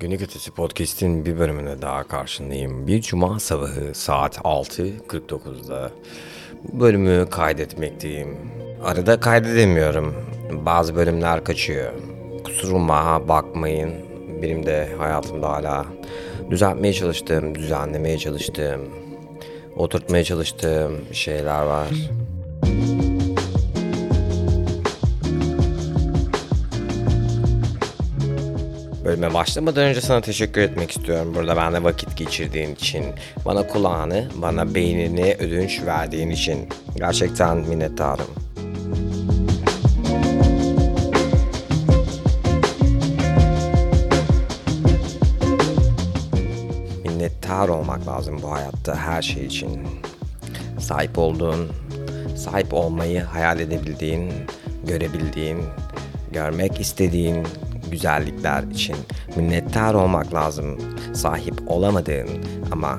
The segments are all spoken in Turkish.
Günlük Ötesi Podcast'in bir bölümüne daha karşındayım. Bir cuma sabahı saat 6.49'da bu bölümü kaydetmekteyim. Arada kaydedemiyorum. Bazı bölümler kaçıyor. Kusuruma bakmayın. Benim de hayatımda hala düzeltmeye çalıştığım, düzenlemeye çalıştığım, oturtmaya çalıştığım şeyler var. Bölüme başlamadan önce sana teşekkür etmek istiyorum. Burada benimle vakit geçirdiğin için, bana kulağını, bana beynini ödünç verdiğin için gerçekten minnettarım. Minnettar olmak lazım bu hayatta her şey için. Sahip olduğun, sahip olmayı hayal edebildiğin, görebildiğin, görmek istediğin güzellikler için minnettar olmak lazım. Sahip olamadığın ama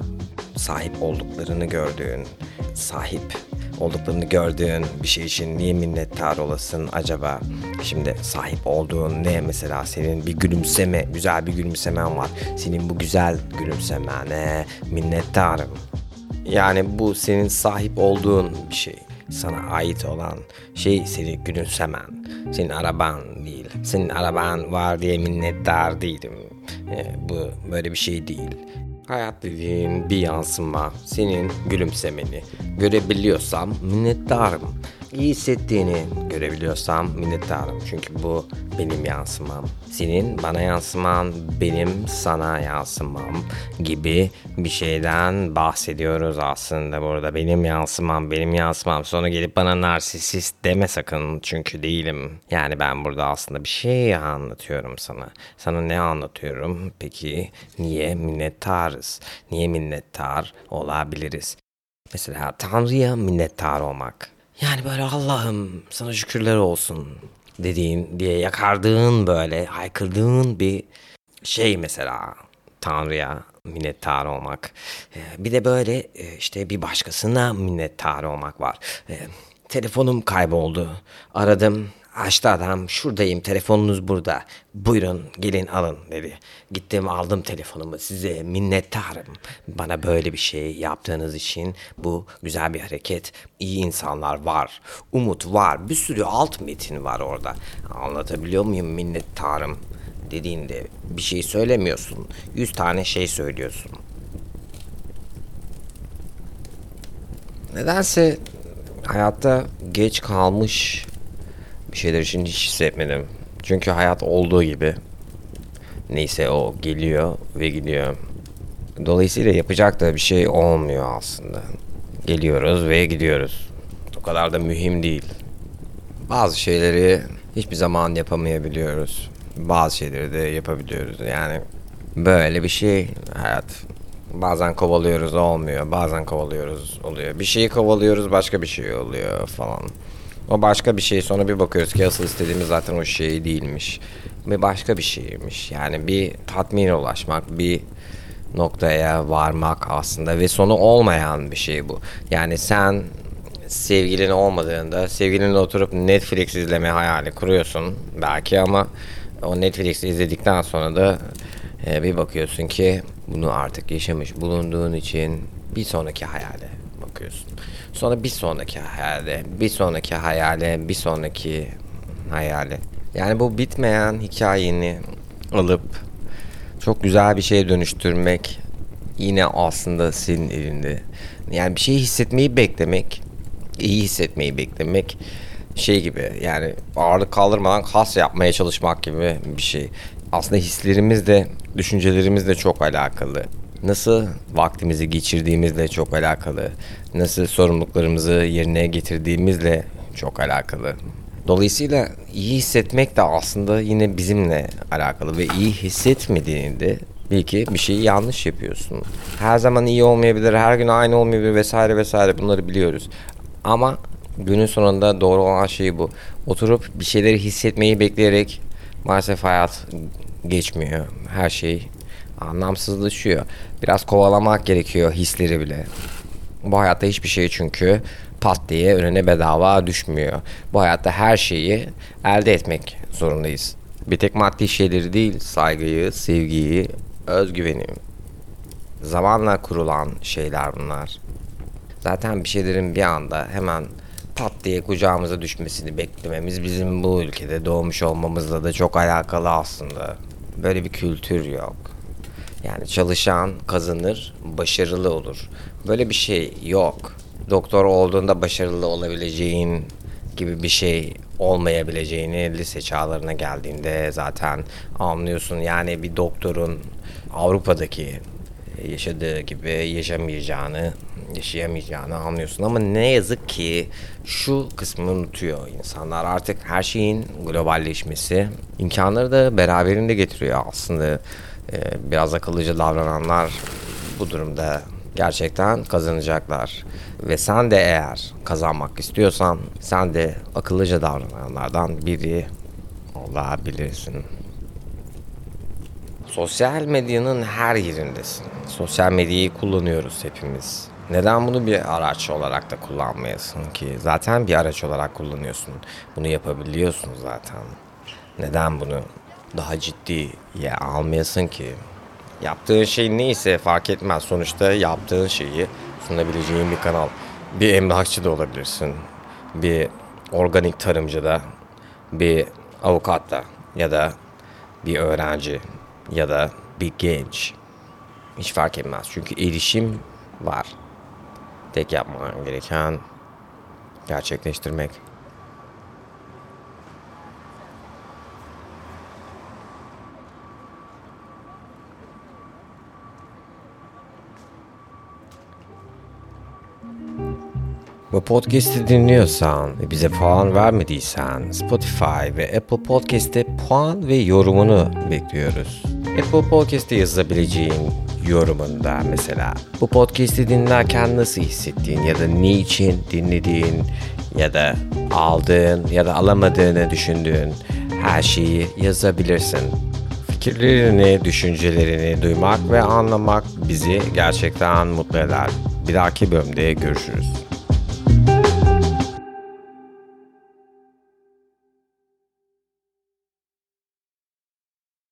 sahip olduklarını gördüğün, sahip olduklarını gördüğün bir şey için niye minnettar olasın acaba? Şimdi sahip olduğun ne mesela senin bir gülümseme, güzel bir gülümsemen var. Senin bu güzel gülümsemene minnettarım. Yani bu senin sahip olduğun bir şey. Sana ait olan şey senin gülümsemen. Senin araban değil. Senin araban var diye minnettar değilim. Ee, bu böyle bir şey değil. Hayat dediğin bir yansıma. Senin gülümsemeni görebiliyorsam minnettarım. İyi hissettiğini görebiliyorsam minnettarım. Çünkü bu benim yansımam. Senin bana yansıman, benim sana yansımam gibi bir şeyden bahsediyoruz aslında burada. Benim yansımam, benim yansımam. Sonra gelip bana narsisist deme sakın çünkü değilim. Yani ben burada aslında bir şey anlatıyorum sana. Sana ne anlatıyorum? Peki niye minnettarız? Niye minnettar olabiliriz? Mesela Tanrı'ya minnettar olmak. Yani böyle Allah'ım sana şükürler olsun dediğin diye yakardığın böyle haykırdığın bir şey mesela Tanrı'ya minnettar olmak. Ee, bir de böyle e, işte bir başkasına minnettar olmak var. Ee, telefonum kayboldu. Aradım Açtı adam şuradayım telefonunuz burada. Buyurun gelin alın dedi. Gittim aldım telefonumu size minnettarım. Bana böyle bir şey yaptığınız için bu güzel bir hareket. İyi insanlar var. Umut var. Bir sürü alt metin var orada. Anlatabiliyor muyum minnettarım dediğinde bir şey söylemiyorsun. Yüz tane şey söylüyorsun. Nedense hayatta geç kalmış bir şeyler için hiç hissetmedim. Çünkü hayat olduğu gibi. Neyse o geliyor ve gidiyor. Dolayısıyla yapacak da bir şey olmuyor aslında. Geliyoruz ve gidiyoruz. O kadar da mühim değil. Bazı şeyleri hiçbir zaman yapamayabiliyoruz. Bazı şeyleri de yapabiliyoruz. Yani böyle bir şey hayat. Bazen kovalıyoruz olmuyor. Bazen kovalıyoruz oluyor. Bir şeyi kovalıyoruz başka bir şey oluyor falan. O başka bir şey sonra bir bakıyoruz ki asıl istediğimiz zaten o şey değilmiş. Ve başka bir şeymiş. Yani bir tatmine ulaşmak, bir noktaya varmak aslında ve sonu olmayan bir şey bu. Yani sen sevgilin olmadığında sevgilinle oturup Netflix izleme hayali kuruyorsun belki ama o Netflix'i izledikten sonra da e, bir bakıyorsun ki bunu artık yaşamış bulunduğun için bir sonraki hayale bakıyorsun. Sonra bir sonraki hayale, bir sonraki hayale, bir sonraki hayale. Yani bu bitmeyen hikayeni alıp çok güzel bir şeye dönüştürmek yine aslında senin elinde. Yani bir şey hissetmeyi beklemek, iyi hissetmeyi beklemek şey gibi yani ağırlık kaldırmadan kas yapmaya çalışmak gibi bir şey. Aslında hislerimizle, düşüncelerimizle çok alakalı nasıl vaktimizi geçirdiğimizle çok alakalı. Nasıl sorumluluklarımızı yerine getirdiğimizle çok alakalı. Dolayısıyla iyi hissetmek de aslında yine bizimle alakalı ve iyi hissetmediğinde belki bir şeyi yanlış yapıyorsun. Her zaman iyi olmayabilir, her gün aynı olmayabilir vesaire vesaire bunları biliyoruz. Ama günün sonunda doğru olan şey bu. Oturup bir şeyleri hissetmeyi bekleyerek maalesef hayat geçmiyor. Her şey anlamsızlaşıyor. Biraz kovalamak gerekiyor hisleri bile. Bu hayatta hiçbir şey çünkü pat diye önüne bedava düşmüyor. Bu hayatta her şeyi elde etmek zorundayız. Bir tek maddi şeyleri değil, saygıyı, sevgiyi, özgüveni. Zamanla kurulan şeyler bunlar. Zaten bir şeylerin bir anda hemen pat diye kucağımıza düşmesini beklememiz bizim bu ülkede doğmuş olmamızla da çok alakalı aslında. Böyle bir kültür yok. Yani çalışan kazanır, başarılı olur. Böyle bir şey yok. Doktor olduğunda başarılı olabileceğin gibi bir şey olmayabileceğini lise çağlarına geldiğinde zaten anlıyorsun. Yani bir doktorun Avrupa'daki yaşadığı gibi yaşamayacağını, yaşayamayacağını anlıyorsun. Ama ne yazık ki şu kısmını unutuyor insanlar. Artık her şeyin globalleşmesi imkanları da beraberinde getiriyor aslında. Ee, biraz akıllıca davrananlar bu durumda gerçekten kazanacaklar. Ve sen de eğer kazanmak istiyorsan sen de akıllıca davrananlardan biri olabilirsin. Sosyal medyanın her yerindesin. Sosyal medyayı kullanıyoruz hepimiz. Neden bunu bir araç olarak da kullanmayasın ki? Zaten bir araç olarak kullanıyorsun. Bunu yapabiliyorsun zaten. Neden bunu daha ciddiye almayasın ki? Yaptığın şey neyse fark etmez. Sonuçta yaptığın şeyi sunabileceğin bir kanal. Bir emlakçı da olabilirsin. Bir organik tarımcı da. Bir avukat da. Ya da bir öğrenci. Ya da bir genç. Hiç fark etmez. Çünkü erişim var. Tek yapman gereken gerçekleştirmek. Bu podcast'i dinliyorsan ve bize puan vermediysen Spotify ve Apple Podcast'te puan ve yorumunu bekliyoruz. Apple Podcast'te yazabileceğin yorumunda mesela bu podcast'i dinlerken nasıl hissettiğin ya da niçin dinlediğin ya da aldığın ya da alamadığını düşündüğün her şeyi yazabilirsin. Fikirlerini, düşüncelerini duymak ve anlamak bizi gerçekten mutlu eder. Bir dahaki bölümde görüşürüz.